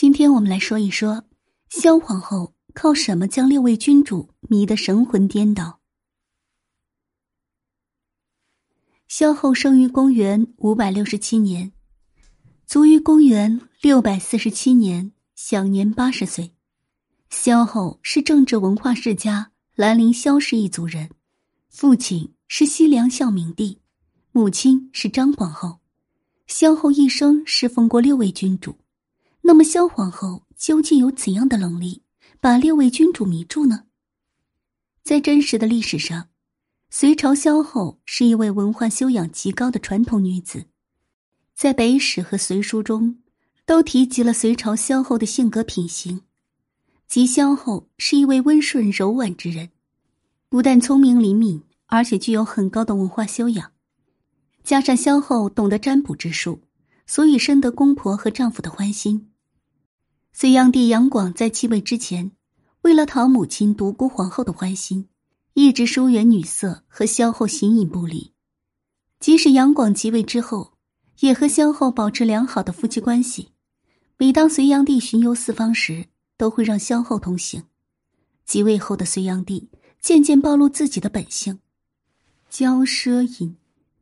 今天我们来说一说，萧皇后靠什么将六位君主迷得神魂颠倒？萧后生于公元五百六十七年，卒于公元六百四十七年，享年八十岁。萧后是政治文化世家兰陵萧氏一族人，父亲是西凉孝明帝，母亲是张皇后。萧后一生侍奉过六位君主。那么，萧皇后究竟有怎样的能力把六位君主迷住呢？在真实的历史上，隋朝萧后是一位文化修养极高的传统女子，在《北史》和《隋书》中都提及了隋朝萧后的性格品行，即萧后是一位温顺柔婉之人，不但聪明灵敏，而且具有很高的文化修养，加上萧后懂得占卜之术，所以深得公婆和丈夫的欢心。隋炀帝杨广在继位之前，为了讨母亲独孤皇后的欢心，一直疏远女色和萧后形影不离。即使杨广即位之后，也和萧后保持良好的夫妻关系。每当隋炀帝巡游四方时，都会让萧后同行。即位后的隋炀帝渐渐暴露自己的本性，骄奢淫，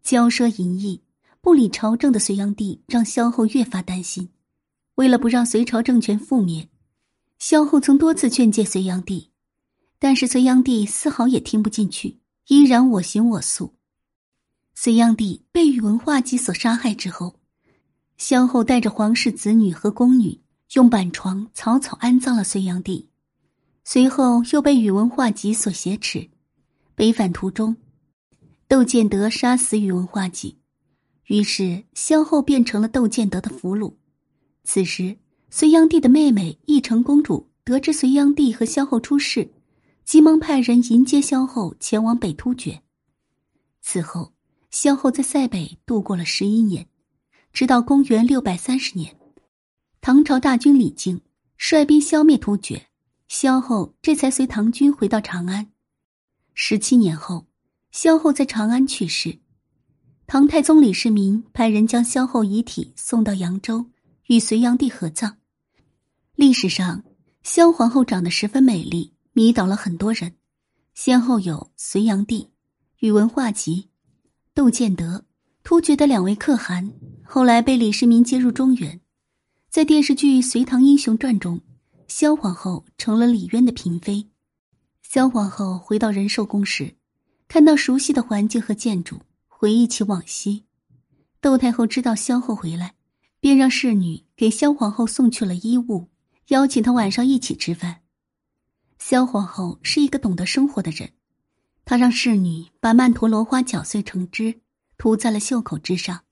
骄奢淫逸，不理朝政的隋炀帝让萧后越发担心。为了不让隋朝政权覆灭，萧后曾多次劝诫隋炀帝，但是隋炀帝丝毫也听不进去，依然我行我素。隋炀帝被宇文化及所杀害之后，萧后带着皇室子女和宫女用板床草草安葬了隋炀帝，随后又被宇文化及所挟持。北返途中，窦建德杀死宇文化及，于是萧后变成了窦建德的俘虏。此时，隋炀帝的妹妹义成公主得知隋炀帝和萧后出事，急忙派人迎接萧后前往北突厥。此后，萧后在塞北度过了十一年，直到公元六百三十年，唐朝大军李靖率兵消灭突厥，萧后这才随唐军回到长安。十七年后，萧后在长安去世，唐太宗李世民派人将萧后遗体送到扬州。与隋炀帝合葬。历史上，萧皇后长得十分美丽，迷倒了很多人。先后有隋炀帝、宇文化及、窦建德、突厥的两位可汗，后来被李世民接入中原。在电视剧《隋唐英雄传》中，萧皇后成了李渊的嫔妃。萧皇后回到仁寿宫时，看到熟悉的环境和建筑，回忆起往昔。窦太后知道萧后回来。便让侍女给萧皇后送去了衣物，邀请她晚上一起吃饭。萧皇后是一个懂得生活的人，她让侍女把曼陀罗花搅碎成汁，涂在了袖口之上。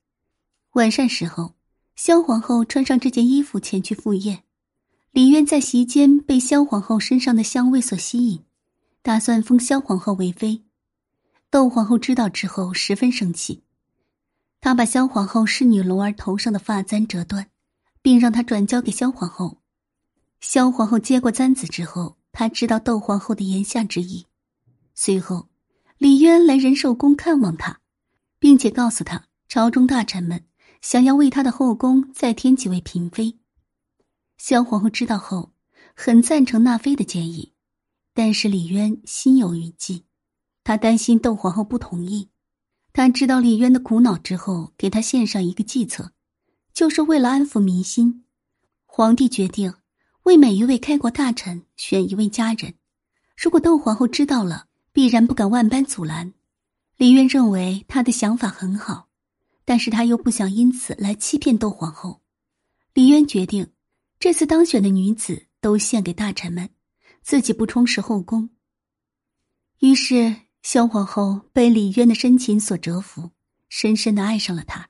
晚膳时候，萧皇后穿上这件衣服前去赴宴。李渊在席间被萧皇后身上的香味所吸引，打算封萧皇后为妃。窦皇后知道之后十分生气。他把萧皇后侍女龙儿头上的发簪折断，并让她转交给萧皇后。萧皇后接过簪子之后，她知道窦皇后的言下之意。随后，李渊来仁寿宫看望她，并且告诉她，朝中大臣们想要为他的后宫再添几位嫔妃。萧皇后知道后，很赞成纳妃的建议，但是李渊心有余悸，他担心窦皇后不同意。他知道李渊的苦恼之后，给他献上一个计策，就是为了安抚民心。皇帝决定为每一位开国大臣选一位佳人。如果窦皇后知道了，必然不敢万般阻拦。李渊认为他的想法很好，但是他又不想因此来欺骗窦皇后。李渊决定，这次当选的女子都献给大臣们，自己不充实后宫。于是。萧皇后被李渊的深情所折服，深深的爱上了他。